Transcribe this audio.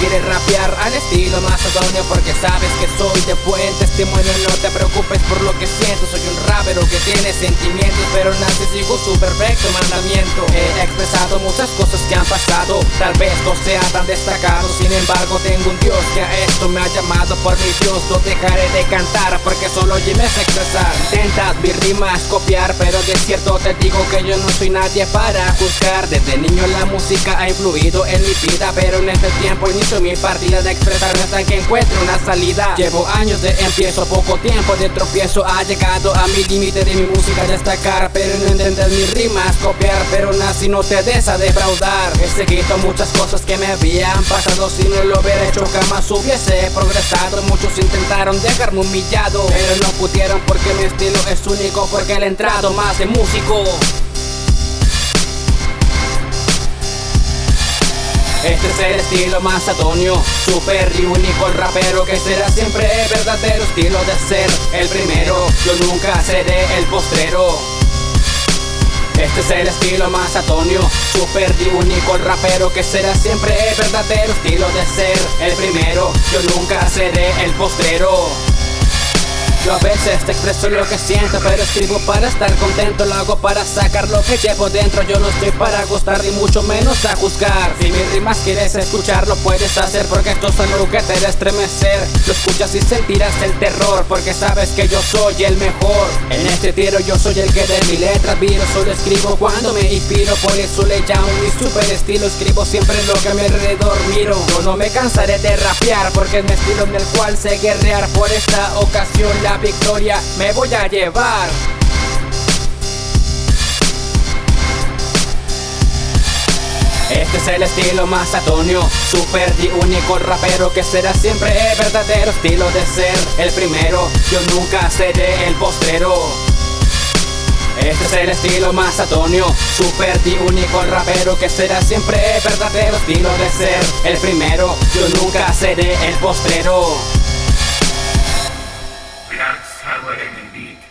quieres rapear al estilo macedonio Porque sabes que soy de buen testimonio No te preocupes por lo que siento. Soy un rapero que tiene sentimientos Pero nace sigo su perfecto mandamiento. He expresado muchas cosas que han pasado Tal vez no sea tan destacado Sin embargo tengo un Dios que a esto me ha llamado Por mi Dios. No dejaré de cantar Porque solo yo me expresar. Intentas mis rimas copiar Pero de cierto te digo que yo no soy nadie para juzgar. Desde niño la música ha influido en mi vida Pero en este tiempo mi partida de expresarme hasta que encuentre una salida. Llevo años de empiezo, poco tiempo de tropiezo. Ha llegado a mi límite de mi música destacar Pero no entender mis rimas, copiar. Pero nací no te des a defraudar. He seguido muchas cosas que me habían pasado. Si no lo hubiera hecho jamás hubiese progresado. Muchos intentaron dejarme humillado Pero no pudieron porque mi estilo es único Porque le he entrado más de músico Este es el estilo más atonio, super y único el rapero que será siempre verdadero estilo de ser el primero. Yo nunca seré el postrero. Este es el estilo más atonio, super y único el rapero que será siempre verdadero estilo de ser el primero. Yo nunca seré el postrero. Yo a veces te expreso lo que siento, pero escribo para estar contento. Lo hago para sacar lo que llevo dentro. Yo no estoy para gustar, ni mucho menos a juzgar. Si mis rimas quieres escuchar, lo puedes hacer, porque esto es algo que te estremecer. Lo escuchas y sentirás el terror, porque sabes que yo soy el mejor. En este tiro, yo soy el que de mi letra viro. Solo escribo cuando me inspiro, por eso le llamo mi super estilo. Escribo siempre lo que a mi alrededor miro. Yo no me cansaré de rapear, porque es mi estilo en el cual sé guerrear. Por esta ocasión, la victoria me voy a llevar. Este es el estilo más atonio, super y único rapero que será siempre verdadero estilo de ser el primero. Yo nunca seré el postrero. Este es el estilo más atonio, super y único rapero que será siempre verdadero estilo de ser el primero. Yo nunca seré el postrero. I wouldn't indeed.